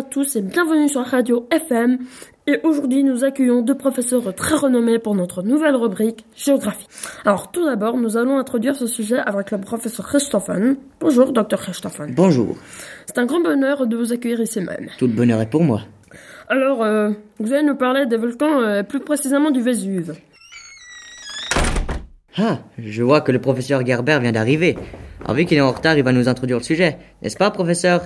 tous et bienvenue sur Radio FM. Et aujourd'hui, nous accueillons deux professeurs très renommés pour notre nouvelle rubrique Géographie. Alors, tout d'abord, nous allons introduire ce sujet avec le professeur Christophen. Bonjour, docteur Christophen. Bonjour. C'est un grand bonheur de vous accueillir ici même. Tout le bonheur est pour moi. Alors, euh, vous allez nous parler des volcans, euh, plus précisément du Vésuve. Ah, je vois que le professeur Gerber vient d'arriver. Alors vu qu'il est en retard, il va nous introduire le sujet. N'est-ce pas, professeur?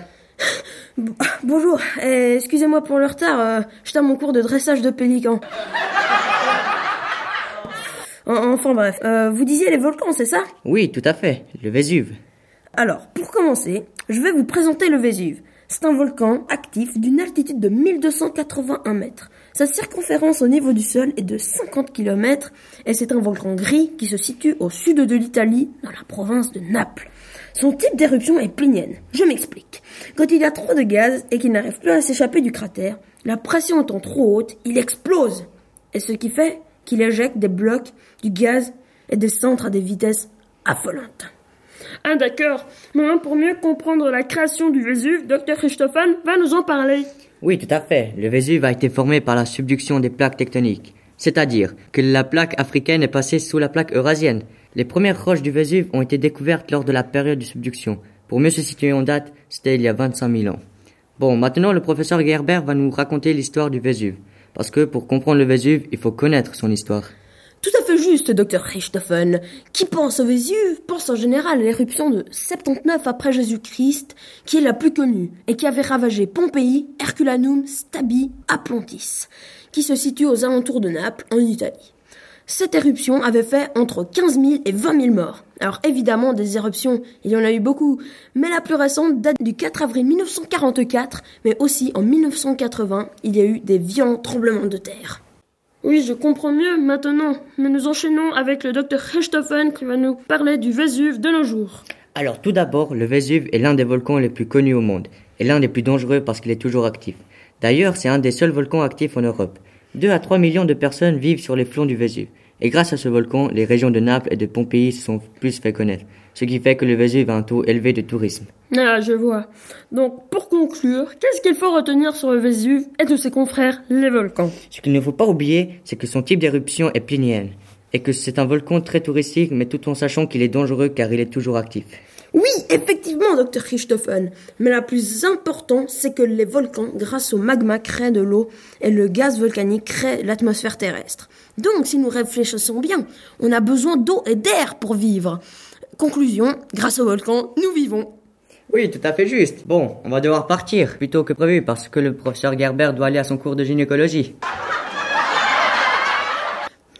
Bonjour, euh, excusez-moi pour le retard, euh, j'étais à mon cours de dressage de pélicans. En- Enfin bref, euh, vous disiez les volcans, c'est ça? Oui, tout à fait. Le Vésuve. Alors, pour commencer, je vais vous présenter le Vésuve. C'est un volcan actif d'une altitude de 1281 mètres. Sa circonférence au niveau du sol est de 50 km et c'est un volcan gris qui se situe au sud de l'Italie, dans la province de Naples. Son type d'éruption est plinienne. Je m'explique. Quand il y a trop de gaz et qu'il n'arrive plus à s'échapper du cratère, la pression étant trop haute, il explose. Et ce qui fait qu'il éjecte des blocs, du gaz et des centres à des vitesses affolantes. Ah d'accord. Maintenant, pour mieux comprendre la création du Vésuve, Dr Christophen va nous en parler. Oui, tout à fait. Le Vésuve a été formé par la subduction des plaques tectoniques. C'est-à-dire que la plaque africaine est passée sous la plaque eurasienne. Les premières roches du Vésuve ont été découvertes lors de la période de subduction. Pour mieux se situer en date, c'était il y a 25 000 ans. Bon, maintenant le professeur Gerber va nous raconter l'histoire du Vésuve. Parce que pour comprendre le Vésuve, il faut connaître son histoire. Tout à fait juste, Dr Richthofen. Qui pense au Vésuve pense en général à l'éruption de 79 après Jésus-Christ, qui est la plus connue, et qui avait ravagé Pompéi, Herculanum, Stabi, Apontis, qui se situe aux alentours de Naples, en Italie. Cette éruption avait fait entre 15 000 et 20 000 morts. Alors évidemment, des éruptions, il y en a eu beaucoup, mais la plus récente date du 4 avril 1944, mais aussi en 1980, il y a eu des violents tremblements de terre. Oui, je comprends mieux maintenant, mais nous enchaînons avec le docteur Richthofen qui va nous parler du Vésuve de nos jours. Alors tout d'abord, le Vésuve est l'un des volcans les plus connus au monde, et l'un des plus dangereux parce qu'il est toujours actif. D'ailleurs, c'est un des seuls volcans actifs en Europe. 2 à 3 millions de personnes vivent sur les flancs du Vésuve. Et grâce à ce volcan, les régions de Naples et de Pompéi se sont plus fait connaître, ce qui fait que le Vésuve a un taux élevé de tourisme. Ah, je vois. Donc, pour conclure, qu'est-ce qu'il faut retenir sur le Vésuve et de ses confrères, les volcans? Ce qu'il ne faut pas oublier, c'est que son type d'éruption est plinienne, et que c'est un volcan très touristique, mais tout en sachant qu'il est dangereux car il est toujours actif. Oui, effectivement, docteur Richthofen. Mais la plus importante, c'est que les volcans, grâce au magma, créent de l'eau et le gaz volcanique crée l'atmosphère terrestre. Donc, si nous réfléchissons bien, on a besoin d'eau et d'air pour vivre. Conclusion, grâce aux volcans, nous vivons. Oui, tout à fait juste. Bon, on va devoir partir plus tôt que prévu parce que le professeur Gerber doit aller à son cours de gynécologie.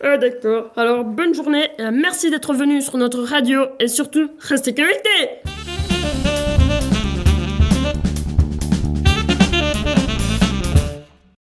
Ah d'accord. Alors bonne journée, et merci d'être venu sur notre radio et surtout restez connectés